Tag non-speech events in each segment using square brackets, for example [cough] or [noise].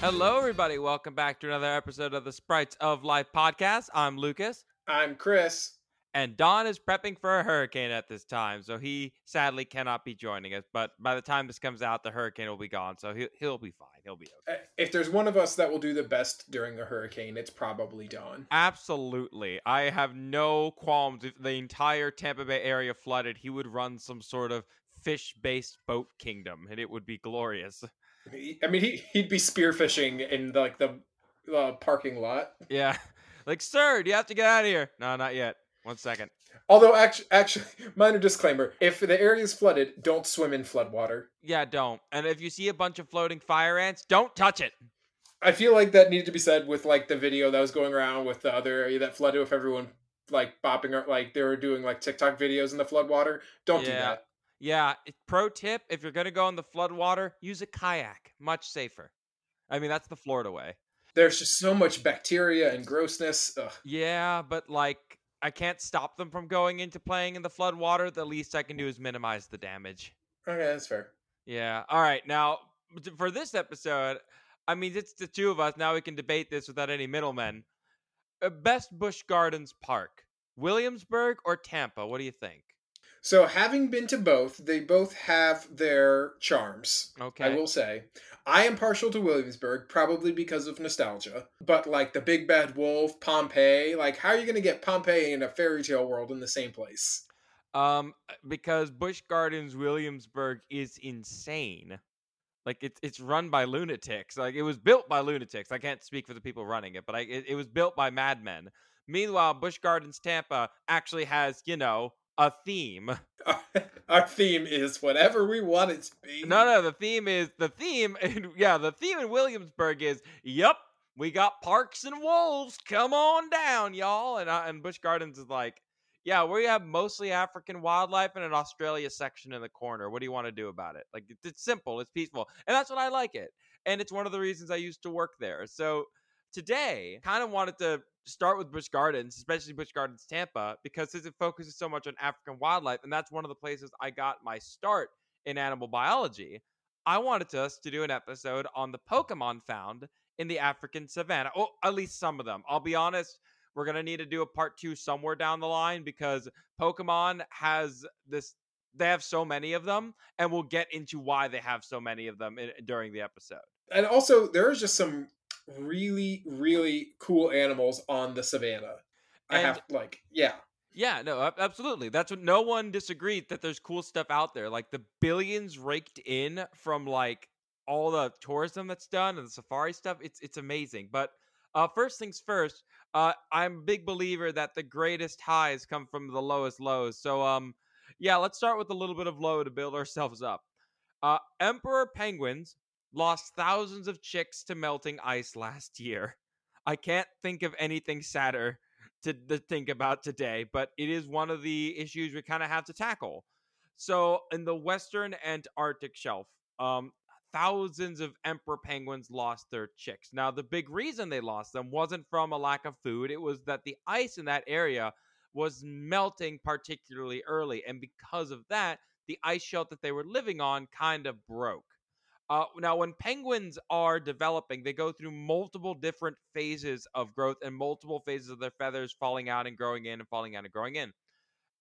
Hello, everybody. Welcome back to another episode of the Sprites of Life podcast. I'm Lucas, I'm Chris. and Don is prepping for a hurricane at this time, so he sadly cannot be joining us. But by the time this comes out, the hurricane will be gone, so he'll, he'll be fine. He'll be okay. Uh, If there's one of us that will do the best during a hurricane, it's probably Don. Absolutely. I have no qualms. If the entire Tampa Bay area flooded, he would run some sort of fish based boat kingdom, and it would be glorious. I mean, he he'd be spearfishing in like the uh, parking lot. Yeah. [laughs] Like, sir, do you have to get out of here? No, not yet. One second. Although, actually, actually, [laughs] minor disclaimer: if the area is flooded, don't swim in floodwater. Yeah, don't. And if you see a bunch of floating fire ants, don't touch it. I feel like that needed to be said with like the video that was going around with the other area that flooded with everyone like bopping or like they were doing like TikTok videos in the floodwater. Don't do that. Yeah, pro tip if you're going to go in the floodwater, use a kayak. Much safer. I mean, that's the Florida way. There's just so much bacteria and grossness. Ugh. Yeah, but like, I can't stop them from going into playing in the floodwater. The least I can do is minimize the damage. Okay, that's fair. Yeah. All right. Now, for this episode, I mean, it's the two of us. Now we can debate this without any middlemen. Uh, best Busch Gardens Park, Williamsburg or Tampa? What do you think? So, having been to both, they both have their charms. Okay. I will say. I am partial to Williamsburg, probably because of nostalgia. But like the Big Bad Wolf, Pompeii, like how are you going to get Pompeii in a fairy tale world in the same place? Um, because Busch Gardens Williamsburg is insane. Like it's it's run by lunatics. Like it was built by lunatics. I can't speak for the people running it, but I, it, it was built by madmen. Meanwhile, Busch Gardens Tampa actually has you know a theme. [laughs] Our theme is whatever we want it to be. No, no, the theme is the theme. [laughs] And yeah, the theme in Williamsburg is yep. We got parks and wolves. Come on down, y'all. And uh, and Busch Gardens is like, yeah, we have mostly African wildlife and an Australia section in the corner. What do you want to do about it? Like it's, it's simple, it's peaceful, and that's what I like it. And it's one of the reasons I used to work there. So today, kind of wanted to start with Busch Gardens, especially Busch Gardens Tampa, because since it focuses so much on African wildlife, and that's one of the places I got my start in animal biology. I wanted us to do an episode on the Pokemon found in the African savannah. or at least some of them. I'll be honest, we're going to need to do a part two somewhere down the line because Pokemon has this, they have so many of them, and we'll get into why they have so many of them in, during the episode. And also, there is just some really, really cool animals on the savannah. I And- have like, yeah. Yeah, no, absolutely. That's what no one disagreed that there's cool stuff out there. Like the billions raked in from like all the tourism that's done and the safari stuff. It's it's amazing. But uh first things first, uh I'm a big believer that the greatest highs come from the lowest lows. So um yeah, let's start with a little bit of low to build ourselves up. Uh emperor penguins lost thousands of chicks to melting ice last year. I can't think of anything sadder to, to think about today, but it is one of the issues we kind of have to tackle. So, in the western Antarctic shelf, um, thousands of emperor penguins lost their chicks. Now, the big reason they lost them wasn't from a lack of food; it was that the ice in that area was melting particularly early, and because of that, the ice shelf that they were living on kind of broke. Uh, now, when penguins are developing, they go through multiple different phases of growth and multiple phases of their feathers falling out and growing in and falling out and growing in.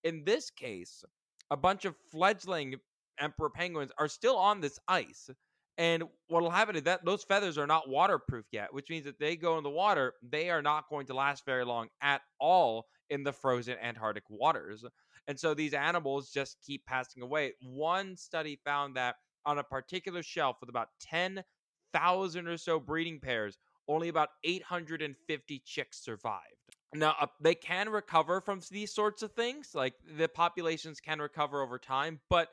In this case, a bunch of fledgling emperor penguins are still on this ice. And what will happen is that those feathers are not waterproof yet, which means that they go in the water, they are not going to last very long at all in the frozen Antarctic waters. And so these animals just keep passing away. One study found that on a particular shelf with about 10,000 or so breeding pairs, only about 850 chicks survived. Now, uh, they can recover from these sorts of things, like the populations can recover over time, but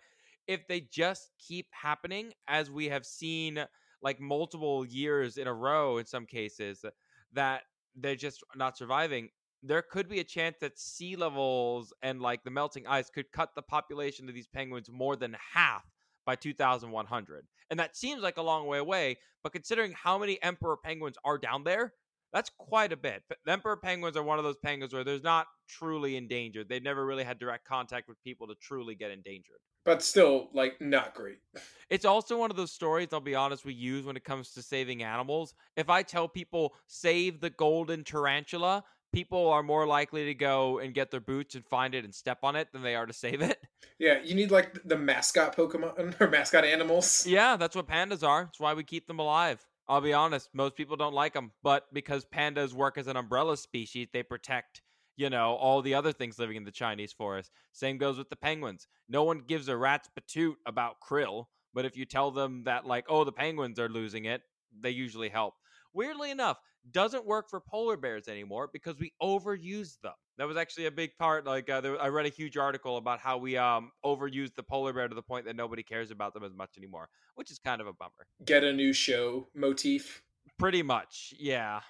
if they just keep happening, as we have seen like multiple years in a row in some cases, that they're just not surviving, there could be a chance that sea levels and like the melting ice could cut the population of these penguins more than half by 2100. And that seems like a long way away, but considering how many emperor penguins are down there, That's quite a bit. But emperor penguins are one of those penguins where there's not truly endangered. They've never really had direct contact with people to truly get endangered. But still, like, not great. [laughs] It's also one of those stories, I'll be honest, we use when it comes to saving animals. If I tell people, save the golden tarantula, people are more likely to go and get their boots and find it and step on it than they are to save it. Yeah, you need like the mascot Pokemon [laughs] or mascot animals. Yeah, that's what pandas are. That's why we keep them alive. I'll be honest, most people don't like them, but because pandas work as an umbrella species, they protect, you know, all the other things living in the Chinese forest. Same goes with the penguins. No one gives a rat's patoot about krill, but if you tell them that, like, oh, the penguins are losing it, they usually help. Weirdly enough, doesn't work for polar bears anymore because we overuse them. That was actually a big part. Like uh, there, I read a huge article about how we um overused the polar bear to the point that nobody cares about them as much anymore, which is kind of a bummer. Get a new show motif. Pretty much, yeah.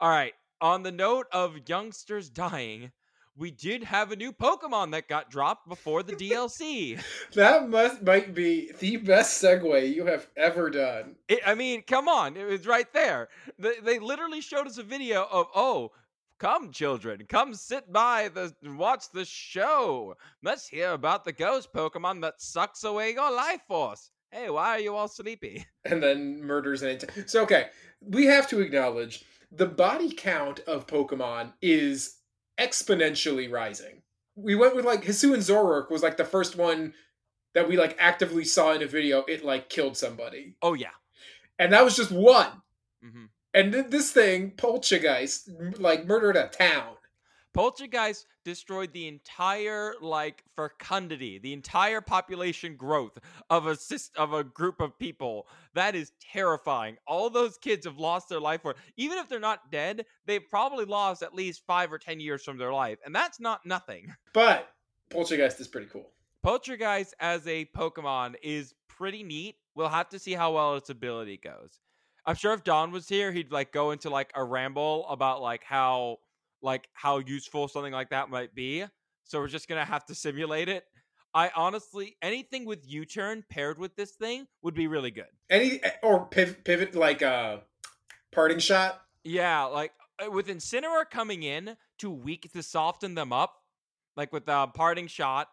All right. On the note of youngsters dying, we did have a new Pokemon that got dropped before the DLC. [laughs] that must might be the best segue you have ever done. It, I mean, come on, it was right there. They, they literally showed us a video of oh, come children, come sit by the watch the show. Let's hear about the ghost Pokemon that sucks away your life force. Hey, why are you all sleepy? [laughs] And then murders and int- so okay, we have to acknowledge the body count of Pokemon is exponentially rising. We went with like Hisuian Zoroark was like the first one that we like actively saw in a video. It like killed somebody, Oh yeah. and that was just one. hmm And then this thing, Poltergeist, like murdered a town. Poltergeist destroyed the entire like fecundity, the entire population growth of a of a group of people. That is terrifying. All those kids have lost their life for even if they're not dead, they've probably lost at least 5 or 10 years from their life, and that's not nothing. [laughs] But Poltergeist is pretty cool. Poltergeist as a Pokemon is pretty neat. We'll have to see how well its ability goes. I'm sure if Don was here, he'd like go into like a ramble about like how like how useful something like that might be. So we're just gonna have to simulate it. I honestly anything with U-turn paired with this thing would be really good. Any or pivot, pivot like uh, parting shot. Yeah, like uh, with Incineroar coming in to weak to soften them up, like with uh, parting shot.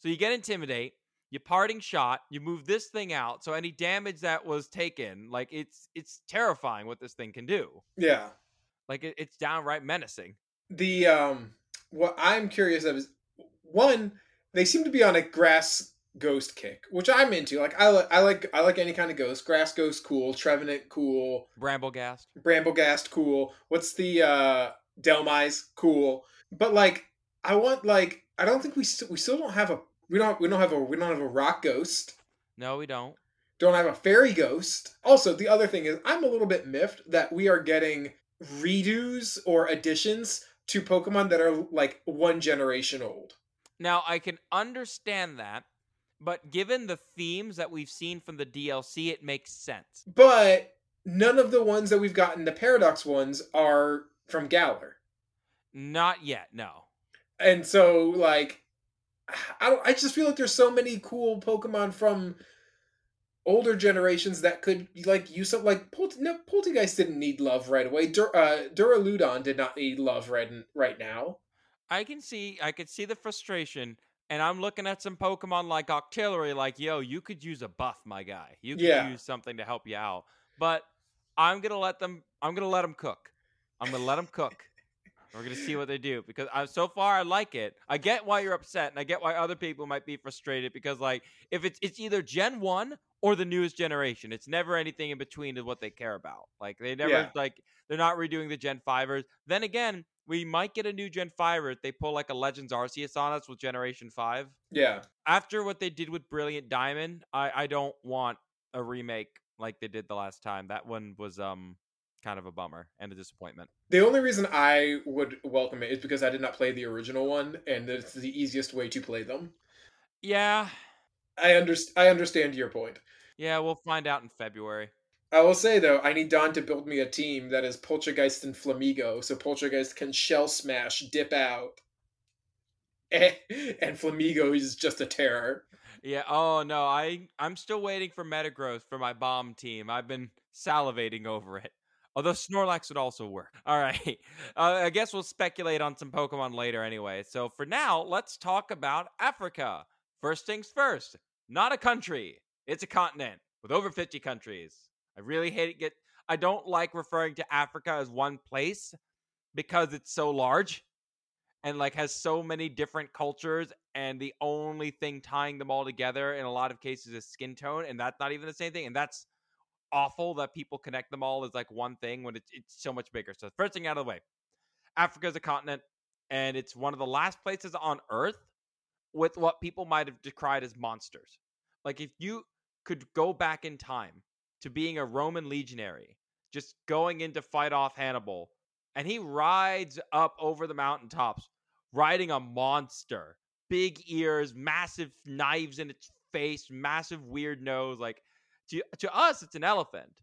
So you get intimidate, you parting shot, you move this thing out. So any damage that was taken, like it's it's terrifying what this thing can do. Yeah. Like it, it's downright menacing. The um, what I'm curious of is one. They seem to be on a grass ghost kick, which I'm into. Like I like I like I like any kind of ghost. Grass ghost cool. Trevenant cool. Brambleghast. Brambleghast cool. What's the uh Dhelmise cool. But like I want like I don't think we st- we still don't have a we don't we don't have a we don't have a rock ghost. No, we don't. Don't have a fairy ghost. Also, the other thing is I'm a little bit miffed that we are getting redos or additions to Pokemon that are like one generation old. Now I can understand that, but given the themes that we've seen from the DLC, it makes sense. But none of the ones that we've gotten, the Paradox ones, are from Galar. Not yet, no. And so like I don't I just feel like there's so many cool Pokemon from older generations that could like use something like Polt- no, Poltergeist didn't need love right away. Dur- uh, Duraludon did not need love right right now. I can see I could see the frustration, and I'm looking at some Pokemon like Octillery, like, yo, you could use a buff, my guy. You could Yeah. use something to help you out. But I'm gonna let them I'm gonna let them cook. I'm gonna let them cook. We're gonna see what they do because I, so far I like it. I get why you're upset, and I get why other people might be frustrated because like if it's it's either Gen One or the newest generation, it's never anything in between is what they care about. Like they never Yeah. like they're not redoing the Gen Fivers. Then again, we might get a new Gen Fiver if they pull like a Legends Arceus on us with Generation Five. Yeah. After what they did with Brilliant Diamond, I I don't want a remake like they did the last time. That one was um kind of a bummer and a disappointment. The only reason I would welcome it is because I did not play the original one, and it's the easiest way to play them. Yeah, I underst- I understand your point. yeah, we'll find out in February. I will say though, I need Don to build me a team that is Poltergeist and Flamigo, so Polteageist can shell smash, dip out, [laughs] and Flamigo is just a terror. Yeah. Oh no, I I'm still waiting for Metagross for my bomb team. I've been salivating over it. Although Snorlax would also work. [laughs] All right. Uh, I guess we'll speculate on some Pokemon later anyway. So for now, let's talk about Africa. First things first, not a country, it's a continent with over 50 countries. I really hate it. Get I don't like referring to Africa as one place because it's so large and like has so many different cultures and the only thing tying them all together in a lot of cases is skin tone and that's not even the same thing and that's awful that people connect them all as like one thing when it's, it's so much bigger. So first thing out of the way africa is a continent and it's one of the last places on earth with what people might have decried as monsters. Like if you could go back in time to being a roman legionary just going in to fight off hannibal and he rides up over the mountaintops riding a monster big ears massive knives in its face massive weird nose like to, to us it's an elephant.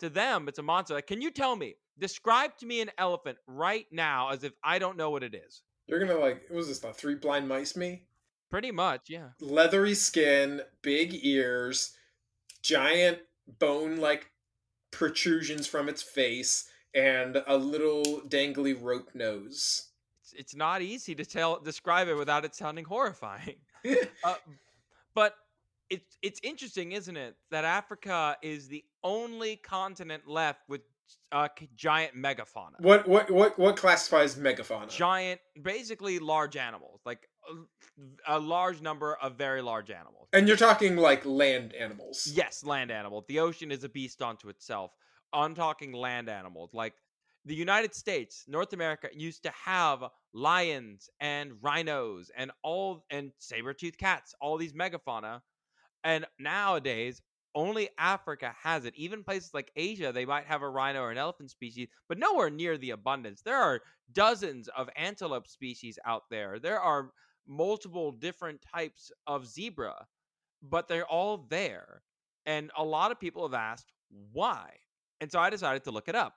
To them it's a monster. Like can you tell me describe to me an elephant right now as if i don't know what it is? You're gonna like, what was this, the three blind mice me? pretty much yeah. Leathery skin, big ears, giant bone like protrusions from its face, and a little dangly rope nose. it's, it's not easy to tell describe it without it sounding horrifying. [laughs] Uh, but it's it's interesting, isn't it, that Africa is the only continent left with uh, giant megafauna. what what what what classifies megafauna? Giant, basically large animals, like a, a large number of very large animals. and you're talking like land animals. Yes, land animal. The ocean is a beast unto itself. I'm talking land animals. Like the United States, North America used to have lions and rhinos and all and saber-toothed cats, all these megafauna. And nowadays, only Africa has it. Even places like Asia, they might have a rhino or an elephant species, but nowhere near the abundance. There are dozens of antelope species out there. There are multiple different types of zebra, but they're all there. And a lot of people have asked why. And so I decided to look it up.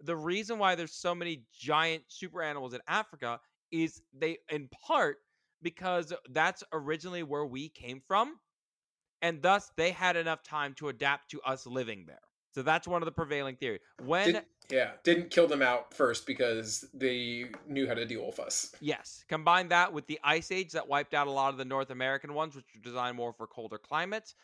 The reason why there's so many giant super animals in Africa is they, in part, because that's originally where we came from. And thus they had enough time to adapt to us living there. So that's one of the prevailing theories. When Did, yeah, didn't kill them out first because they knew how to deal with us. Yes. Combine that with the ice age that wiped out a lot of the North American ones, which were designed more for colder climates.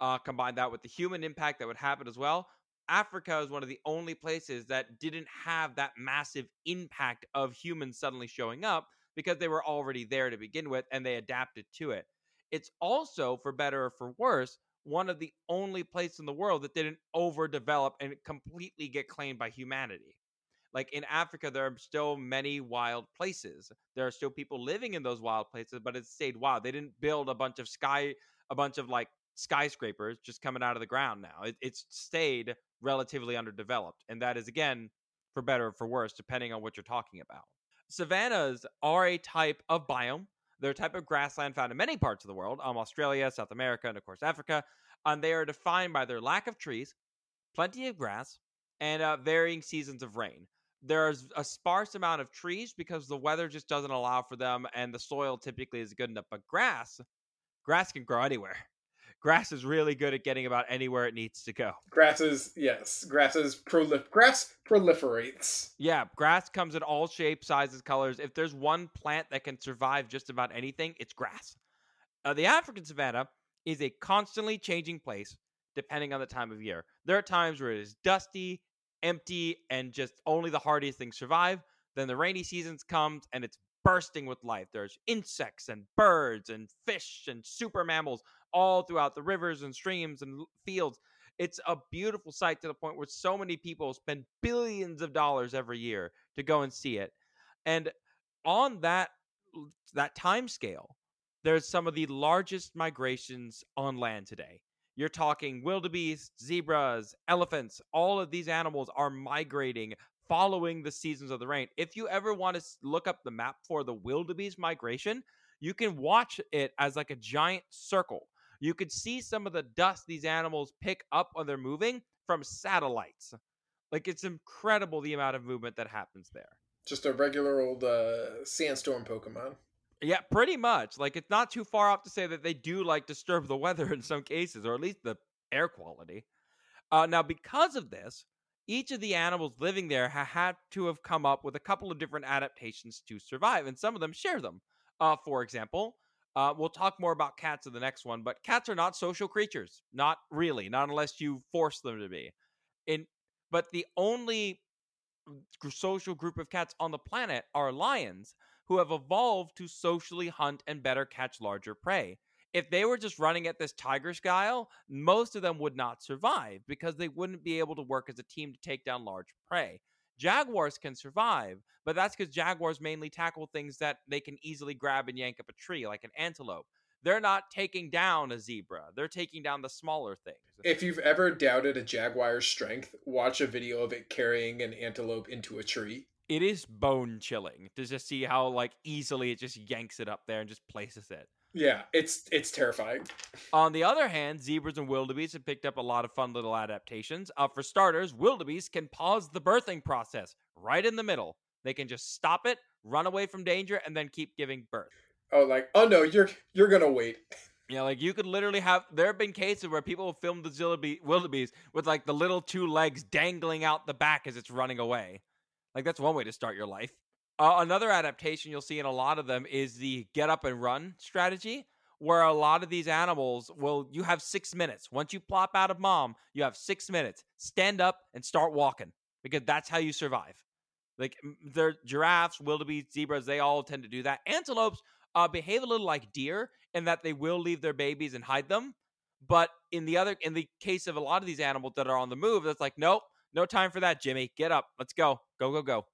Uh, combine that with the human impact that would happen as well. Africa is one of the only places that didn't have that massive impact of humans suddenly showing up because they were already there to begin with and they adapted to it. It's also, for better or for worse, one of the only places in the world that didn't overdevelop and completely get claimed by humanity. Like in Africa, there are still many wild places. There are still people living in those wild places, but it stayed wild. They didn't build a bunch of sky, a bunch of like skyscrapers just coming out of the ground now. It, it's stayed relatively underdeveloped. And that is, again, for better or for worse, depending on what you're talking about. Savannas are a type of biome. They're a type of grassland found in many parts of the world, um, Australia, South America, and of course Africa. And they are defined by their lack of trees, plenty of grass, and uh, varying seasons of rain. There's a sparse amount of trees because the weather just doesn't allow for them, and the soil typically is good enough. But grass, grass can grow anywhere. Grass is really good at getting about anywhere it needs to go. Grasses, yes, grasses prolif- grass proliferates. Yeah, grass comes in all shapes, sizes, colors. If there's one plant that can survive just about anything, it's grass. Uh, the African savanna is a constantly changing place depending on the time of year. There are times where it is dusty, empty, and just only the hardiest things survive. Then the rainy seasons comes and it's bursting with life. There's insects and birds and fish and super mammals all throughout the rivers and streams and fields. It's a beautiful sight to the point where so many people spend billions of dollars every year to go and see it. And on that that time scale, there's some of the largest migrations on land today. You're talking wildebeest, zebras, elephants. All of these animals are migrating following the seasons of the rain. If you ever want to look up the map for the wildebeest migration, you can watch it as like a giant circle. You could see some of the dust these animals pick up when they're moving from satellites. Like it's incredible the amount of movement that happens there. Just a regular old uh, sandstorm Pokemon. Yeah, pretty much. Like it's not too far off to say that they do like disturb the weather in some cases, or at least the air quality. Uh, now, because of this, each of the animals living there ha- had to have come up with a couple of different adaptations to survive, and some of them share them. Uh, for example, uh, we'll talk more about cats in the next one, but cats are not social creatures. Not really, not unless you force them to be. In but the only social group of cats on the planet are lions, who have evolved to socially hunt and better catch larger prey. If they were just running at this tiger style, most of them would not survive because they wouldn't be able to work as a team to take down large prey. Jaguars can survive, but that's because jaguars mainly tackle things that they can easily grab and yank up a tree, like an antelope. They're not taking down a zebra, they're taking down the smaller things. If you've ever doubted a jaguar's strength, watch a video of it carrying an antelope into a tree. It is bone chilling to just see how like easily it just yanks it up there and just places it. Yeah, it's it's terrifying. On the other hand, zebras and wildebeests have picked up a lot of fun little adaptations. Uh, for starters, wildebeests can pause the birthing process right in the middle. They can just stop it, run away from danger, and then keep giving birth. Oh, like oh no, you're you're gonna wait. Yeah, like you could literally have. There have been cases where people have filmed the wildebeest with like the little two legs dangling out the back as it's running away. Like that's one way to start your life. Uh, another adaptation you'll see in a lot of them is the get up and run strategy, where a lot of these animals will, you have six minutes. Once you plop out of mom, you have six minutes. Stand up and start walking because that's how you survive. Like they're giraffes, wildebeest, zebras, they all tend to do that. Antelopes uh, behave a little like deer in that they will leave their babies and hide them. But in the other, in the case of a lot of these animals that are on the move, that's like, nope, no time for that, Jimmy. Get up. Let's go. Go, go, go.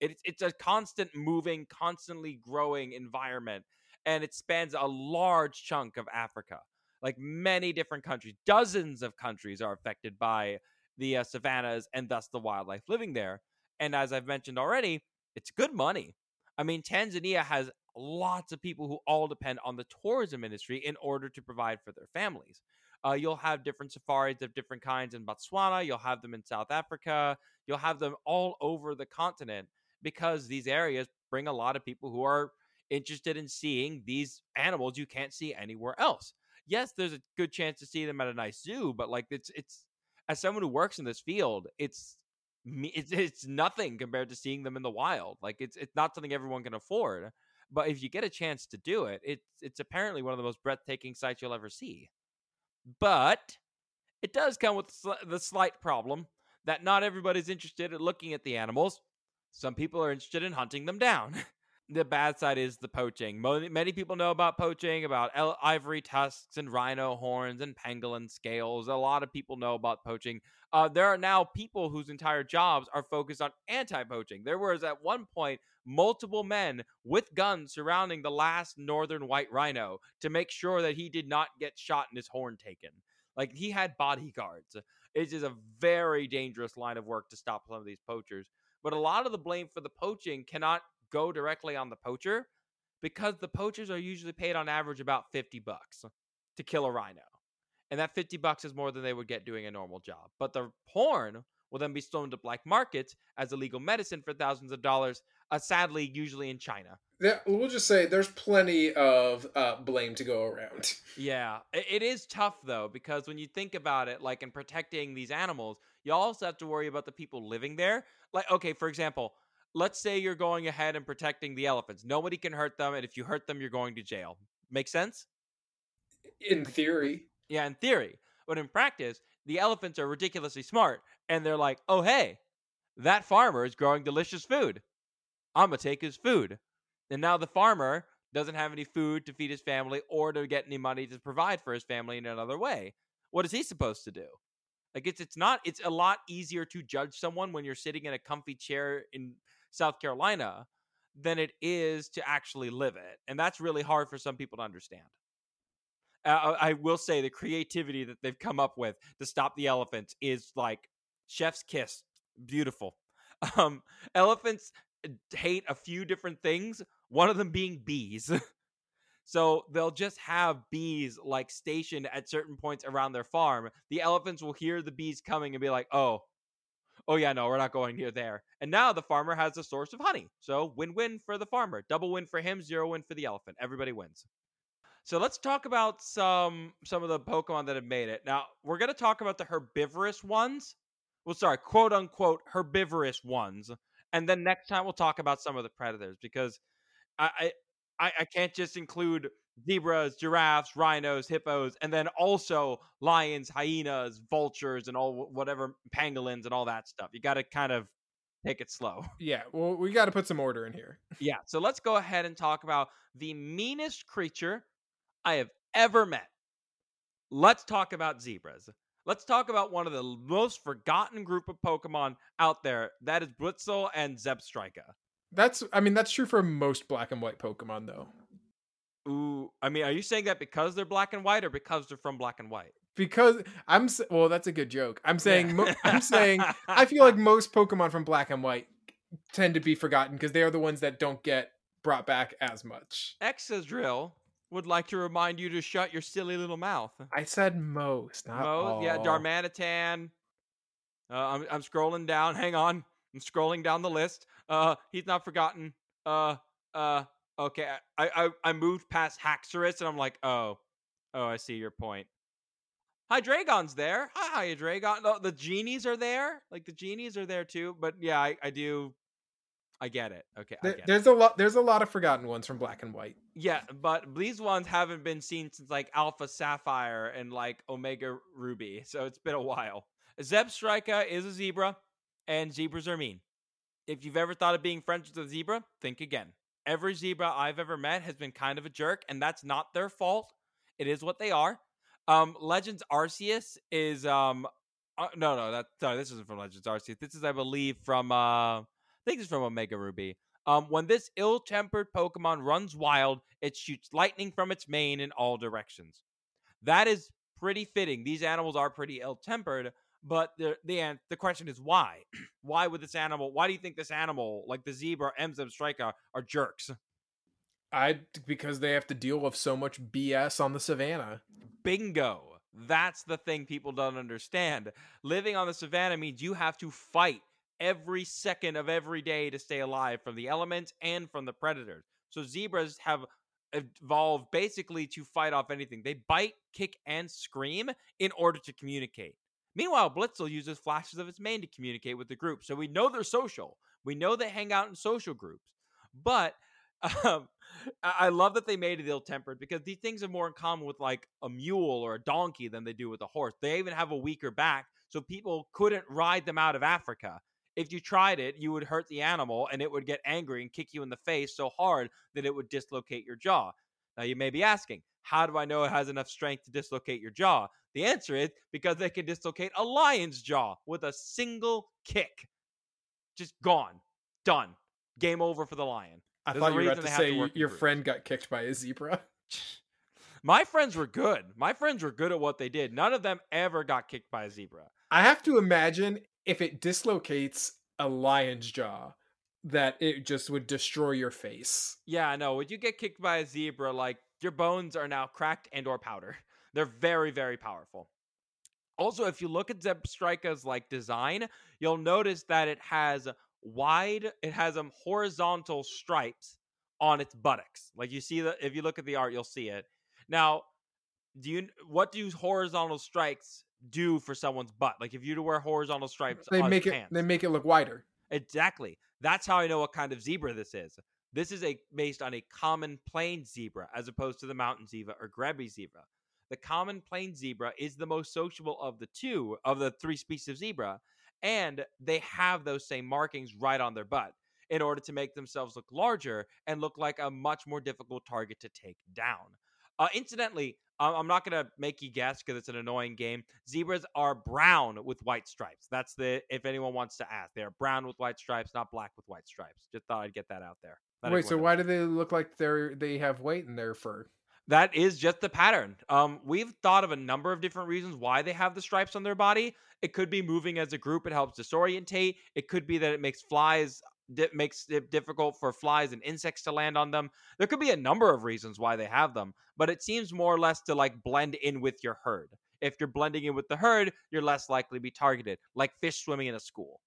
It's it's a constant moving, constantly growing environment, and it spans a large chunk of Africa. Like many different countries, dozens of countries are affected by the uh, savannas and thus the wildlife living there. And as I've mentioned already, it's good money. I mean, Tanzania has lots of people who all depend on the tourism industry in order to provide for their families. Uh, you'll have different safaris of different kinds in Botswana. You'll have them in South Africa. You'll have them all over the continent because these areas bring a lot of people who are interested in seeing these animals you can't see anywhere else. Yes, there's a good chance to see them at a nice zoo, but like it's it's as someone who works in this field, it's it's it's nothing compared to seeing them in the wild. Like it's it's not something everyone can afford. But if you get a chance to do it, it's it's apparently one of the most breathtaking sights you'll ever see. But it does come with the slight problem that not everybody's interested in looking at the animals some people are interested in hunting them down. [laughs] the bad side is the poaching. Many people know about poaching, about ivory tusks and rhino horns and pangolin scales. A lot of people know about poaching. Uh, there are now people whose entire jobs are focused on anti poaching. There was at one point multiple men with guns surrounding the last northern white rhino to make sure that he did not get shot and his horn taken. Like he had bodyguards. It is a very dangerous line of work to stop some of these poachers. But a lot of the blame for the poaching cannot go directly on the poacher because the poachers are usually paid on average about 50 bucks to kill a rhino. And that 50 bucks is more than they would get doing a normal job. But the horn will then be stolen to black markets as illegal medicine for thousands of dollars, uh, sadly, usually in China. Yeah, we'll just say there's plenty of uh, blame to go around. [laughs] Yeah, it is tough though, because when you think about it, like in protecting these animals, you also have to worry about the people living there. Like, okay, for example, let's say you're going ahead and protecting the elephants. Nobody can hurt them, and if you hurt them, you're going to jail. Make sense? In theory. Yeah, in theory. But in practice, the elephants are ridiculously smart, and they're like, oh, hey, that farmer is growing delicious food. I'm going to take his food. And now the farmer doesn't have any food to feed his family or to get any money to provide for his family in another way. What is he supposed to do? Like it's it's not it's a lot easier to judge someone when you're sitting in a comfy chair in South Carolina than it is to actually live it. And that's really hard for some people to understand. Uh, I will say the creativity that they've come up with to stop the elephants is like chef's kiss. Beautiful. [laughs] Um, elephants hate a few different things, one of them being bees. [laughs] So they'll just have bees like stationed at certain points around their farm. The elephants will hear the bees coming and be like, oh, oh yeah, no, we're not going near there. And now the farmer has a source of honey. So win-win for the farmer. Double win for him, zero win for the elephant. Everybody wins. So let's talk about some some of the Pokemon that have made it. Now, we're going to talk about the herbivorous ones, well, sorry, quote unquote herbivorous ones, and then next time we'll talk about some of the predators because I I, I can't just include zebras, giraffes, rhinos, hippos, and then also lions, hyenas, vultures, and all whatever pangolins and all that stuff. You got to kind of take it slow. [laughs] Yeah, well, we got to put some order in here. yeah, so let's go ahead and talk about the meanest creature I have ever met. Let's talk about zebras. Let's talk about one of the most forgotten group of Pokemon out there. That is Blitzle and Zebstrika. That's, I mean, that's true for most black and white Pokemon, though. Ooh, I mean, are you saying that because they're black and white, or because they're from black and white? Because I'm well, that's a good joke. I'm saying, yeah. mo- I'm saying, I feel like [laughs] most Pokemon from black and white tend to be forgotten because they are the ones that don't get brought back as much. Excadrill would like to remind you to shut your silly little mouth. I said most, not most. All. Yeah, Darmanitan. Uh, I'm I'm scrolling down. [laughs] Hang on, I'm scrolling down the list. Uh, he's not forgotten. Uh, uh, okay. I I I moved past Haxorus and I'm like, oh, oh, I see your point. Hydreigon's there. Hi, Hydreigon. No, the genies are there. Like the genies are there too. But yeah, I, I do I get it. Okay, there, get there's it. a lot. There's a lot of forgotten ones from Black and White. Yeah, but these ones haven't been seen since like Alpha Sapphire and like Omega Ruby, so it's been a while. Zebstrika is a zebra, and zebras are mean. If you've ever thought of being friends with a zebra, think again. Every zebra I've ever met has been kind of a jerk, and that's not their fault. It is what they are. Um, Legends Arceus is um, uh, no, no, that sorry, this isn't from Legends Arceus. This is, I believe, from uh think it's from Omega Ruby. Um, when this ill tempered Pokemon runs wild, it shoots lightning from its mane in all directions. That is pretty fitting. These animals are pretty ill tempered, but the, the the question is why? [clears throat] why would this animal? Why do you think this animal, like the zebra, and Zebstrika, are jerks? I because they have to deal with so much BS on the savannah. Bingo. That's the thing people don't understand. Living on the savannah means you have to fight every second of every day to stay alive from the elements and from the predators. So zebras have evolved basically to fight off anything. They bite, kick, and scream in order to communicate. Meanwhile, Blitzle uses flashes of its mane to communicate with the group. So we know they're social. We know they hang out in social groups. But [laughs] um, I love that they made it ill tempered because these things have more in common with like a mule or a donkey than they do with a horse. They even have a weaker back, so people couldn't ride them out of Africa if you tried it, you would hurt the animal and it would get angry and kick you in the face so hard that it would dislocate your jaw. Now, you may be asking, how do I know it has enough strength to dislocate your jaw? The answer is because they can dislocate a lion's jaw with a single kick. Just gone. Done. Game over for the lion. I There's thought you were about to say to your friend got kicked by a zebra. [laughs] My friends were good. My friends were good at what they did. None of them ever got kicked by a zebra. I have to imagine if it dislocates a lion's jaw, that it just would destroy your face. Yeah, I know. Would you get kicked by a zebra, like your bones are now cracked and or powder. [laughs] They're very, very powerful. Also, if you look at Zebstrika's like design, you'll notice that it has wide, it has um horizontal stripes on its buttocks. Like you see that if you look at the art, you'll see it. Now, do you what do horizontal stripes do for someone's butt. Like if you to wear horizontal stripes, they make it pants. they make it look wider. Exactly. That's how I know what kind of zebra this is. This is a based on a common plain zebra as opposed to the mountain zebra or Grévy's zebra. The common plain zebra is the most sociable of the two of the three species of zebra, and they have those same markings right on their butt in order to make themselves look larger and look like a much more difficult target to take down. Uh, incidentally, I'm not gonna make you guess because it's an annoying game. Zebras are brown with white stripes. That's the if anyone wants to ask, they are brown with white stripes, not black with white stripes. Just thought I'd get that out there. That Wait, so why do they look like they're they have white in their fur? That is just the pattern. Um, we've thought of a number of different reasons why they have the stripes on their body. It could be moving as a group; it helps disorientate. It could be that it makes flies it makes it difficult for flies and insects to land on them. There could be a number of reasons why they have them, but it seems more or less to like blend in with your herd. If you're blending in with the herd, you're less likely to be targeted, like fish swimming in a school.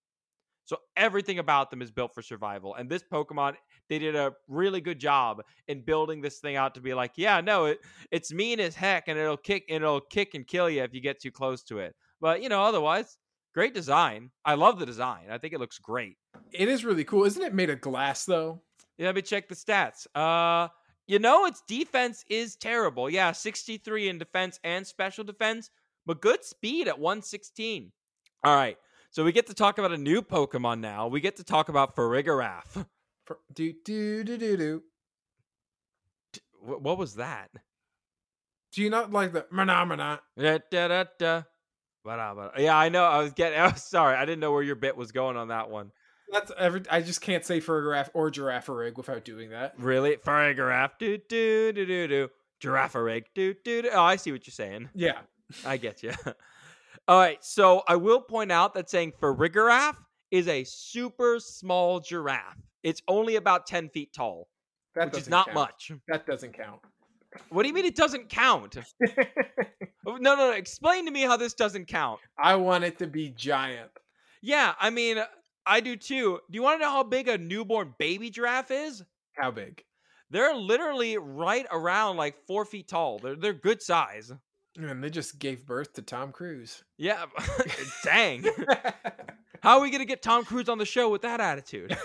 So everything about them is built for survival. And this Pokemon, they did a really good job in building this thing out to be like, yeah, no, it it's mean as heck, and it'll kick and it'll kick and kill you if you get too close to it. But you know, otherwise, Great design. I love the design. I think it looks great. It is really cool. Isn't it made of glass though? Yeah, let me check the stats. Uh, you know, its defense is terrible. Yeah, 63 in defense and special defense, but good speed at 116. All right. So we get to talk about a new Pokemon now. We get to talk about Farigiraf. For, do do do do do. What was that? Do you not like the mana mana? Da, da, da, da. Yeah, I know. I was getting. [laughs] I was sorry. I didn't know where your bit was going on that one. That's every. I just can't say Farigiraf or Girafarig without doing that. Really, Farigiraf. Do do do do do. Girafarig. Do do do. Oh, I see what you're saying. Yeah. I get you. [laughs] All right, so I will point out that saying Farigiraf is a super small giraffe. It's only about 10 feet tall, That which is not count. much. That doesn't count. What do you mean it doesn't count? [laughs] Oh, No, no, no. Explain to me how this doesn't count. I want it to be giant. Yeah, I mean, uh, I do too. Do you want to know how big a newborn baby giraffe is? How big? They're literally right around like four feet tall. They're they're good size. And they just gave birth to Tom Cruise. Yeah, [laughs] dang. [laughs] How are we gonna get Tom Cruise on the show with that attitude?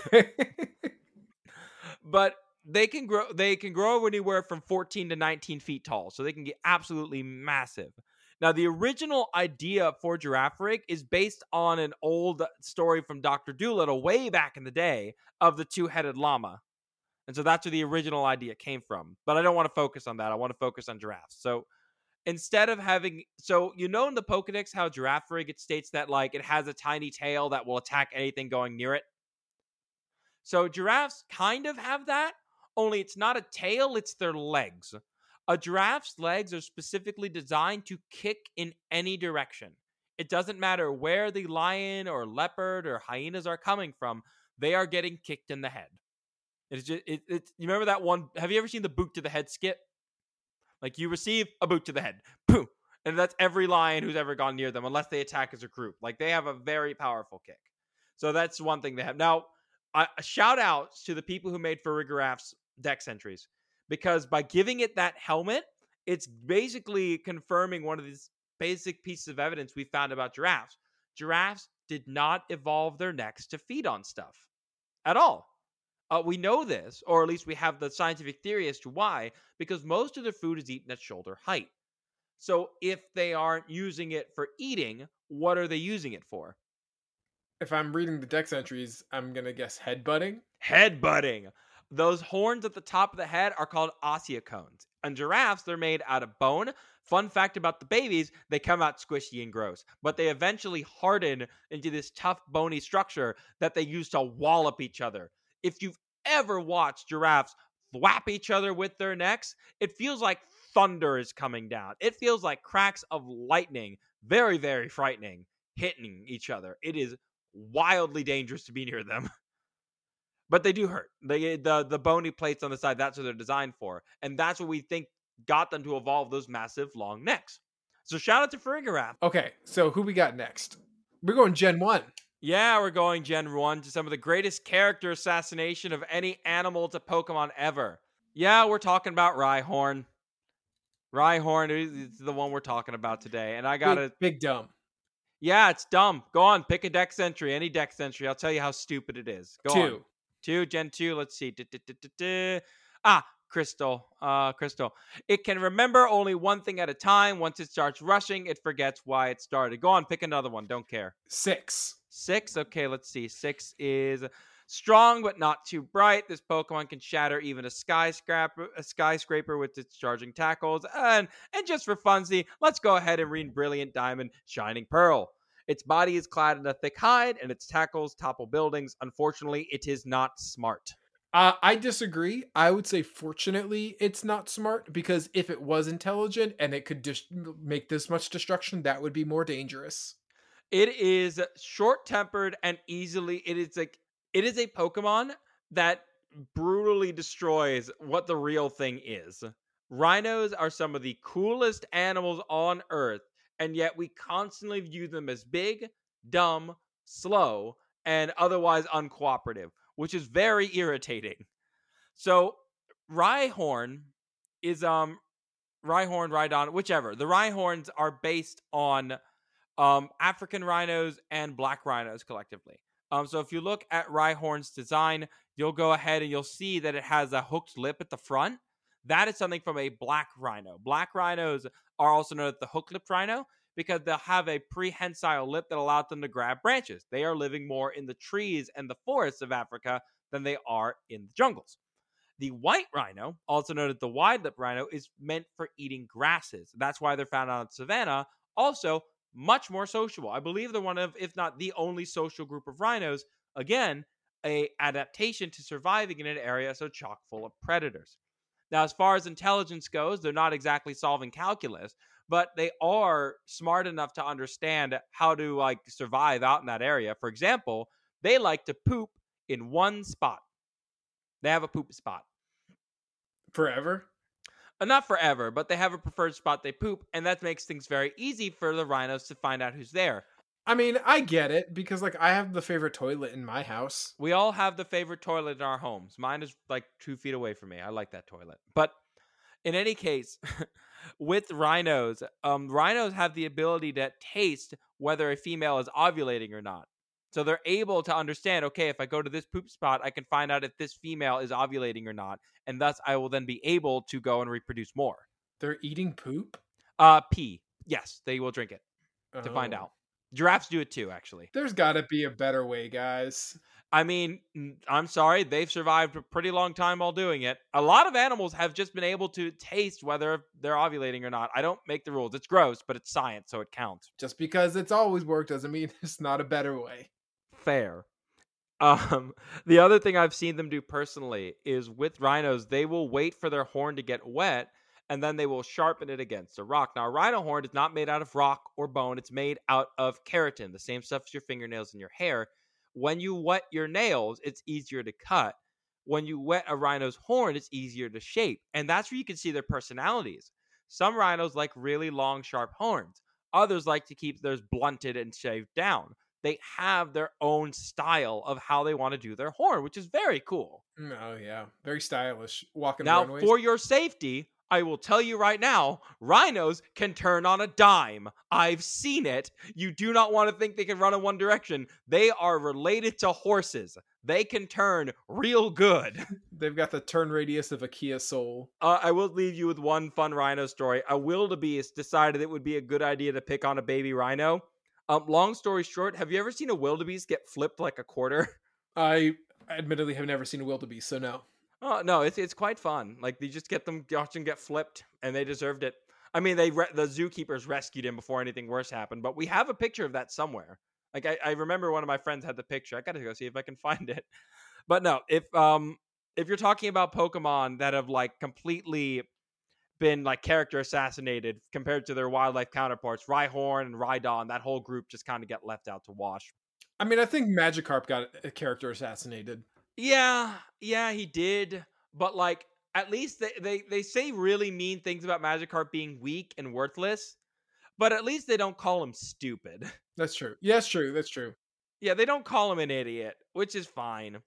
but they can grow they can grow anywhere from 14 to 19 feet tall so they can get absolutely massive. Now the original idea for Girafarig is based on an old story from dr Dolittle way back in the day of the two-headed llama and so that's where the original idea came from but i don't want to focus on that i want to focus on giraffes. So instead of having so you know in the pokedex how Girafarig it states that like it has a tiny tail that will attack anything going near it? So giraffes kind of have that, only it's not a tail, it's their legs. A giraffe's legs are specifically designed to kick in any direction. It doesn't matter where the lion or leopard or hyenas are coming from, they are getting kicked in the head. It's just it, it's you remember that one have you ever seen the boot to the head skit? Like you receive a boot to the head. Pooh. And that's every lion who's ever gone near them, unless they attack as a group. Like they have a very powerful kick. So that's one thing they have. Now, I, shout outs to the people who made Farigiraf's dex entries because by giving it that helmet, it's basically confirming one of these basic pieces of evidence we found about giraffes. Giraffes did not evolve their necks to feed on stuff at all. Uh, we know this, or at least we have the scientific theory as to why, because most of their food is eaten at shoulder height. So if they aren't using it for eating, what are they using it for? if I'm reading the dex entries, I'm gonna guess headbutting. headbutting. Those horns at the top of the head are called ossicones. And giraffes, they're made out of bone. Fun fact about the babies, they come out squishy and gross, but they eventually harden into this tough, bony structure that they use to wallop each other. If you've ever watched giraffes thwap each other with their necks, it feels like thunder is coming down. It feels like cracks of lightning, very, very frightening, hitting each other. It is wildly dangerous to be near them. [laughs] But they do hurt. They the the bony plates on the side, that's what they're designed for. And that's what we think got them to evolve those massive long necks. So shout out to Farigiraf. Okay, so who we got next? We're going Gen One. Yeah, we're going Gen 1 to some of the greatest character assassination of any animal to Pokemon ever. Yeah, we're talking about Rhyhorn. Rhyhorn is the one we're talking about today. And I got Big, big dumb. Yeah, it's dumb. Go on, pick a dex entry, any dex entry. I'll tell you how stupid it is. Go on. Two. Two, Gen 2. Let's see. Du- du- du. Ah, Crystal. Uh, Crystal. It can remember only one thing at a time. Once it starts rushing, it forgets why it started. Go on, pick another one. Don't care. Six. Six. Okay, let's see. Six is strong but not too bright. This Pokemon can shatter even a skyscraper, a skyscraper with its charging tackles. And and just for funsy, let's go ahead and read Brilliant Diamond, Shining Pearl. Its body is clad in a thick hide, and its tackles topple buildings. Unfortunately, it is not smart. Uh, I disagree. I would say, fortunately, it's not smart because if it was intelligent and it could just make this much destruction, that would be more dangerous. It is short tempered and easily. It is like it is a Pokemon that brutally destroys what the real thing is. Rhinos are some of the coolest animals on Earth, and yet we constantly view them as big, dumb, slow, and otherwise uncooperative, which is very irritating. So, Rhyhorn is um Rhyhorn, Rhydon, whichever. The Rhyhorns are based on um, African rhinos and black rhinos collectively. Um, so if you look at Rhyhorn's design, you'll go ahead and you'll see that it has a hooked lip at the front. That is something from a black rhino. Black rhinos are also known as the hook lipped rhino because they'll have a prehensile lip that allows them to grab branches. They are living more in the trees and the forests of Africa than they are in the jungles. The white rhino, also known as the wide lip rhino, is meant for eating grasses. That's why they're found on savannah. Also, much more sociable. I believe they're one of, if not the only social group of rhinos. Again, a adaptation to surviving in an area so chock full of predators. Now, as far as intelligence goes, they're not exactly solving calculus, but they are smart enough to understand how to like survive out in that area. For example, they like to poop in one spot. They have a poop spot. Forever? Uh, not forever, but they have a preferred spot they poop, and that makes things very easy for the rhinos to find out who's there. I mean, I get it because like I have the favorite toilet in my house. We all have the favorite toilet in our homes. Mine is like two feet away from me. I like that toilet. But in any case, [laughs] with rhinos, um, rhinos have the ability to taste whether a female is ovulating or not. So they're able to understand, okay, if I go to this poop spot, I can find out if this female is ovulating or not. And thus I will then be able to go and reproduce more. They're eating poop? Uh pee. Yes, they will drink it to Oh. find out. Giraffes do it too, actually. There's got to be a better way, guys. I mean, I'm sorry, they've survived a pretty long time while doing it. A lot of animals have just been able to taste whether they're ovulating or not. I don't make the rules. It's gross, but it's science, so it counts. Just because it's always worked doesn't mean [laughs] it's not a better way. Fair. [laughs] Um, the other thing I've seen them do personally is with rhinos, they will wait for their horn to get wet and then they will sharpen it against a rock. Now, a rhino horn is not made out of rock or bone, it's made out of keratin, the same stuff as your fingernails and your hair. When you wet your nails, it's easier to cut. When you wet a rhino's horn, it's easier to shape. And that's where you can see their personalities. Some rhinos like really long, sharp horns, others like to keep theirs blunted and shaved down they have their own style of how they want to do their horn, which is very cool. Mm, Oh yeah, very stylish. Walking now, runways. for your safety, I will tell you right now, rhinos can turn on a dime. I've seen it. You do not want to think they can run in one direction. They are related to horses. They can turn real good. [laughs] [laughs] They've got the turn radius of a Kia Soul. Uh, I will leave you with one fun rhino story. A wildebeest decided it would be a good idea to pick on a baby rhino. Um, long story short, have you ever seen a wildebeest get flipped like a quarter? [laughs] I admittedly have never seen a wildebeest, so no. Oh no, it's it's quite fun. Like you just get them watch them get flipped, and they deserved it. I mean, they re- the zookeepers rescued him before anything worse happened, but we have a picture of that somewhere. Like I, I remember one of my friends had the picture. I gotta go see if I can [laughs] find it. But no, if um if you're talking about Pokemon that have like completely been like character assassinated compared to their wildlife counterparts, Rhyhorn and Rhydon, that whole group just kind of get left out to wash. I mean, I think Magikarp got a character assassinated. Yeah, yeah, he did. But like, at least they, they they say really mean things about Magikarp being weak and worthless. But at least they don't call him stupid. [laughs] That's true. Yeah, that's true. That's true. yeah, they don't call him an idiot, which is fine.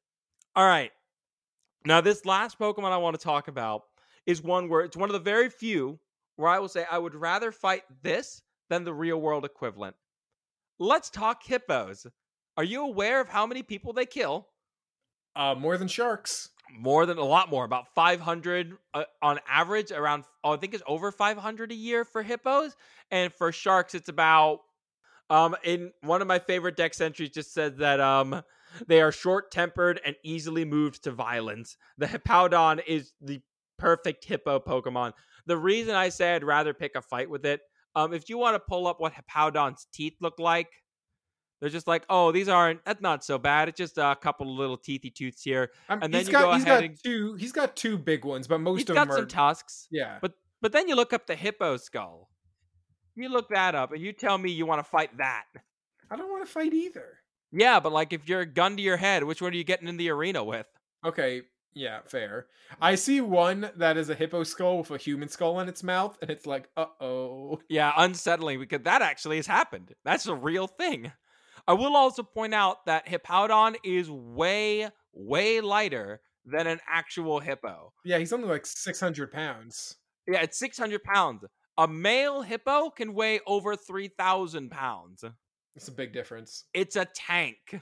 All right. Now, this last Pokemon I want to talk about is one where it's one of the very few where I will say I would rather fight this than the real world equivalent. Let's talk hippos. Are you aware of how many people they kill? Uh, more than sharks. more than a lot more about 500 uh, on average around oh, i think it's over 500 a year for hippos. And for sharks it's about um in one of my favorite Dex entries just said that um they are short tempered and easily moved to violence. The [laughs] hippowdon is the perfect hippo pokemon. The reason i say i'd rather pick a fight with it um if you want to pull up what hippowdon's teeth look like they're just like, oh, these aren't. That's not so bad. It's just a couple of little teethy tooths here. Um, And then he's you got go he's ahead got and- two. He's got two big ones, but most of got them some are. tusks. yeah. But but then you look up the hippo skull. You look that up and you tell me you want to fight that. I don't want to fight either. Yeah, but like if you're a gun to your head, which one are you getting in the arena with? Okay. Yeah, fair. I see one that is a hippo skull with a human skull in its mouth, and it's like, uh oh. Yeah, unsettling because that actually has happened. That's a real thing. I will also point out that Hippowdon is way, way lighter than an actual hippo. Yeah, he's only like six hundred pounds. Yeah, it's 600 pounds. A male hippo can weigh over 3,000 pounds. It's a big difference. It's a tank.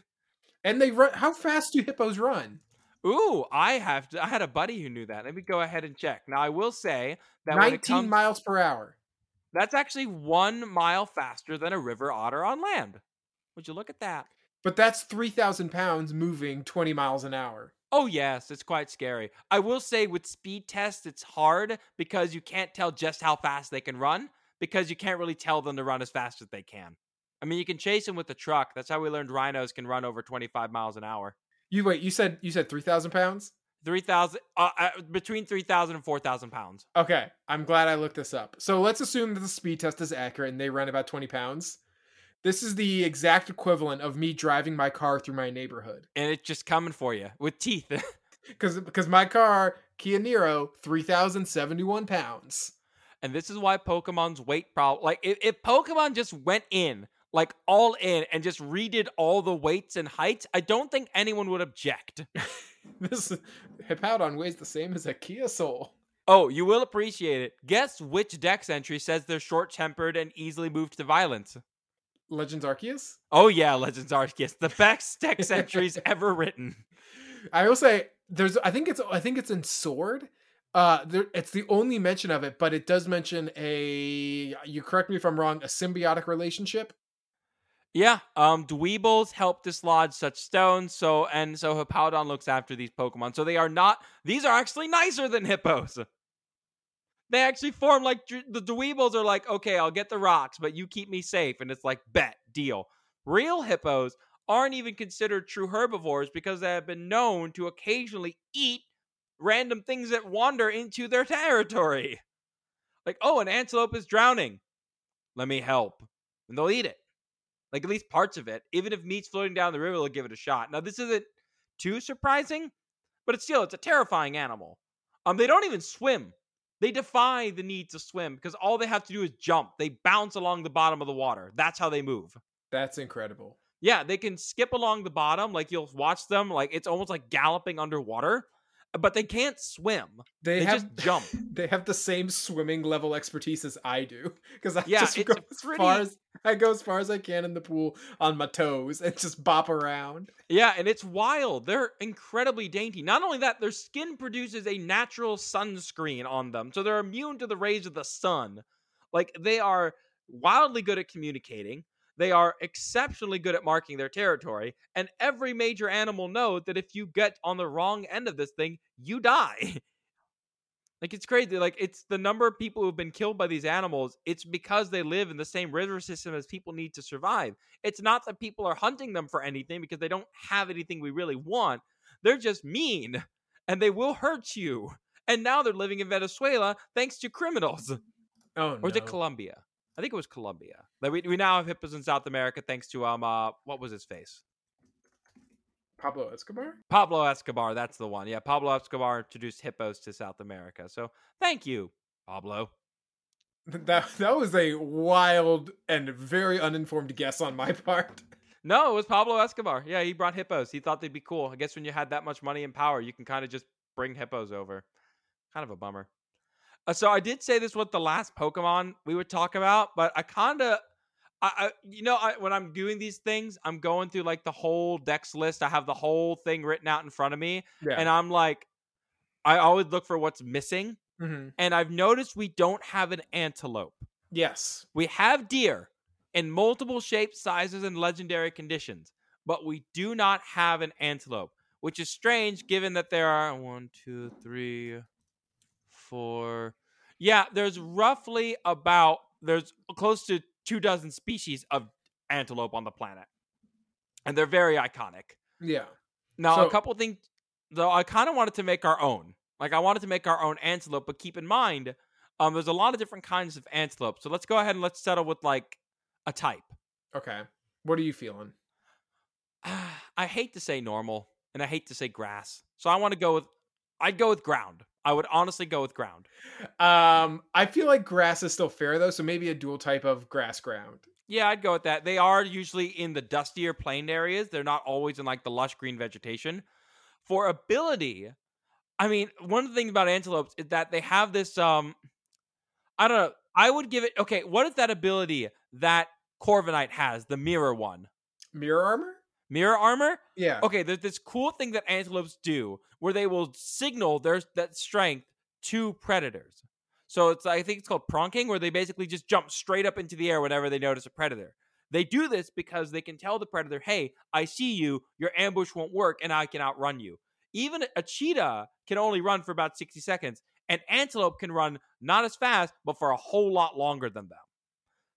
And they run. How fast do hippos run? Ooh, I have to, I had a buddy who knew that. Let me go ahead and check. Now I will say that when it 19 comes, miles per hour. that's actually one mile faster than a river otter on land. Would you look at that? But that's 3,000 pounds moving 20 miles an hour. Oh yes, it's quite scary. I will say with speed tests, it's hard because you can't tell just how fast they can run because you can't really tell them to run as fast as they can. I mean, you can chase them with the truck. That's how we learned rhinos can run over 25 miles an hour. You wait, you said you said 3,000 pounds? 3,000, uh, uh, between 3,000 and 4,000 pounds. Okay, I'm glad I looked this up. So let's assume that the speed test is accurate and they run about 20 pounds. This is the exact equivalent of me driving my car through my neighborhood. And it's just coming for you with teeth. [laughs] Because because my car, Kia Niro, 3,071 pounds. and this is why Pokemon's weight problem. Like, if, if Pokemon just went in, like all in, and just redid all the weights and heights, I don't think anyone would object. [laughs] This Hippowdon weighs the same as a Kia Soul. Oh, you will appreciate it. Guess which Dex entry says they're short tempered and easily moved to violence? Legends Arceus? Oh, yeah, Legends Arceus. The best [laughs] text entries ever written. I will say there's I think it's I think it's in Sword. Uh there it's the only mention of it, but it does mention a you correct me if I'm wrong, a symbiotic relationship. Yeah, um, Dwebbles help dislodge such stones, so and so Hippowdon looks after these Pokemon. So they are not; these are actually nicer than hippos. They actually form like the Dwebbles are like, okay, I'll get the rocks, but you keep me safe, and it's like bet deal. Real hippos aren't even considered true herbivores because they have been known to occasionally eat random things that wander into their territory. Like, oh, an antelope is drowning. Let me help, and they'll eat it like at least parts of it. Even if meat's floating down the river, they'll give it a shot. Now, this isn't too surprising, but it's still it's a terrifying animal. Um, they don't even swim. They defy the need to swim because all they have to do is jump. They bounce along the bottom of the water. That's how they move. That's incredible. Yeah, they can skip along the bottom. Like you'll watch them, like it's almost like galloping underwater, but they can't swim. They, They have just jump. [laughs] They have the same swimming level expertise as I do because I Yeah, just go as pretty- far as I go as far as I can in the pool on my toes and just bop around. Yeah, and it's wild. They're incredibly dainty. Not only that, their skin produces a natural sunscreen on them, so they're immune to the rays of the sun. Like they are wildly good at communicating. They are exceptionally good at marking their territory, and every major animal knows that if you get on the wrong end of this thing, you die. [laughs] like it's crazy. Like it's the number of people who've been killed by these animals. It's because they live in the same river system as people need to survive. It's not that people are hunting them for anything because they don't have anything we really want. They're just mean and they will hurt you. And now they're living in Venezuela thanks to criminals. Oh Or is it. Colombia? I think it was Colombia. Like we, we now have hippos in South America thanks to um uh what was his face? Pablo Escobar? Pablo Escobar, that's the one. Yeah, Pablo Escobar introduced hippos to South America. So thank you, Pablo. [laughs] That that was a wild and very uninformed guess on my [laughs] part. No, it was Pablo Escobar. Yeah, he brought hippos. He thought they'd be cool. I guess when you had that much money and power, you can kind of just bring hippos over. Kind of a bummer. Uh, so I did say this with the last Pokemon we would talk about, but I kind of, I, I, you know, I, when I'm doing these things, I'm going through like the whole Dex list. I have the whole thing written out in front of me, Yeah. and I'm like, I always look for what's missing, hmm and I've noticed we don't have an antelope. Yes. We have deer in multiple shapes, sizes, and legendary conditions, but we do not have an antelope, which is strange given that there are one, two, three, four. Yeah, there's roughly about there's close to two dozen species of antelope on the planet, and they're very iconic. Yeah. Now, So- a couple things, though, I kind of wanted to make our own. Like, I wanted to make our own antelope, but keep in mind, um, there's a lot of different kinds of antelope. So let's go ahead and let's settle with like a type. Okay. What are you feeling? [sighs] I hate to say normal, and I hate to say grass. So I want to go with, I'd go with ground. I would honestly go with ground. Um, I feel like grass is still fair though, so maybe a dual type of grass ground. Yeah, I'd go with that. They are usually in the dustier plain areas. They're not always in like the lush green vegetation. For ability, I mean, one of the things about antelopes is that they have this um I don't know, I would give it. Okay, what is that ability that Corviknight has? The mirror one. Mirror armor? Mirror armor. Yeah. Okay, there's this cool thing that antelopes do where they will signal their that strength to predators. So it's I think it's called pronking, where they basically just jump straight up into the air whenever they notice a predator. They do this because they can tell the predator, "Hey, I see you. Your ambush won't work, and I can outrun you." Even a cheetah can only run for about 60 seconds, and antelope can run not as fast, but for a whole lot longer than them.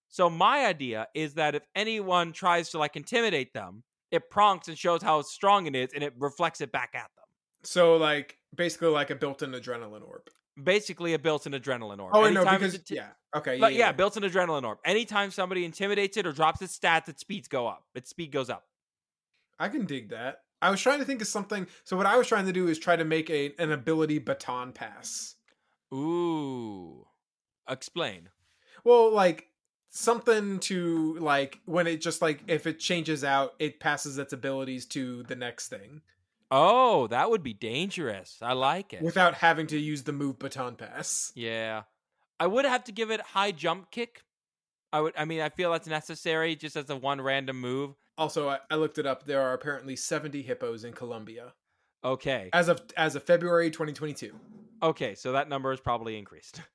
So my idea is that if anyone tries to like intimidate them, it pronks and shows how strong it is, and it reflects it back at them. So like basically like a built-in adrenaline orb. Basically, a built-in adrenaline orb. Oh no, Anytime because inti- yeah. Okay. Yeah. But yeah, yeah. built-in adrenaline orb. Anytime somebody intimidates it or drops its stats, its speeds go up. Its speed goes up. I can dig that. I was trying to think of something. So what I was trying to do is try to make a an ability baton pass. Ooh. Explain. Well, like something to like when it just like if it changes out, it passes its abilities to the next thing Oh, that would be dangerous. I like it. without having to use the move baton pass. yeah. I would have to give it high jump kick. I would I mean, I feel that's necessary just as a one random move. Also, I, I looked it up. There are apparently 70 hippos in Colombia Okay. as of as of February 2022. Okay, so that number is probably increased. [laughs]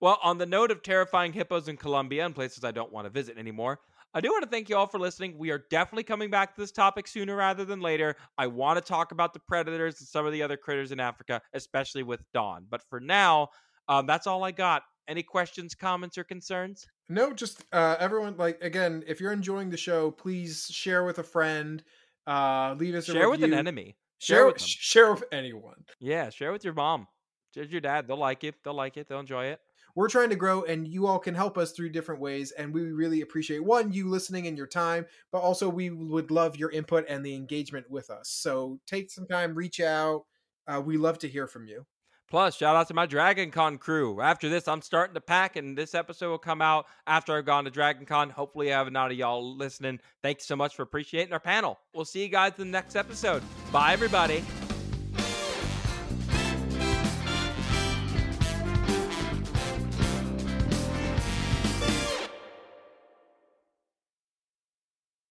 Well, on the note of terrifying hippos in Colombia and places I don't want to visit anymore, I do want to thank you all for listening. We are definitely coming back to this topic sooner rather than later. I want to talk about the predators and some of the other critters in Africa, especially with Don. But for now, um, that's all I got. Any questions, comments, or concerns? No, just uh, everyone. Like again, if you're enjoying the show, please share with a friend. Uh, leave us a Share with an enemy. Share Share with with them. share with anyone. Yeah, share with your mom. Share with your dad. They'll like it. They'll like it. They'll enjoy it. We're trying to grow, and you all can help us through different ways. And we really appreciate one you listening and your time, but also we would love your input and the engagement with us. So take some time, reach out. Uh, we love to hear from you. Plus, shout out to my Dragon Con crew. After this, I'm starting to pack, and this episode will come out after I've gone to Dragon Con. Hopefully, I have a lot of y'all listening. Thanks so much for appreciating our panel. We'll see you guys in the next episode. Bye, everybody.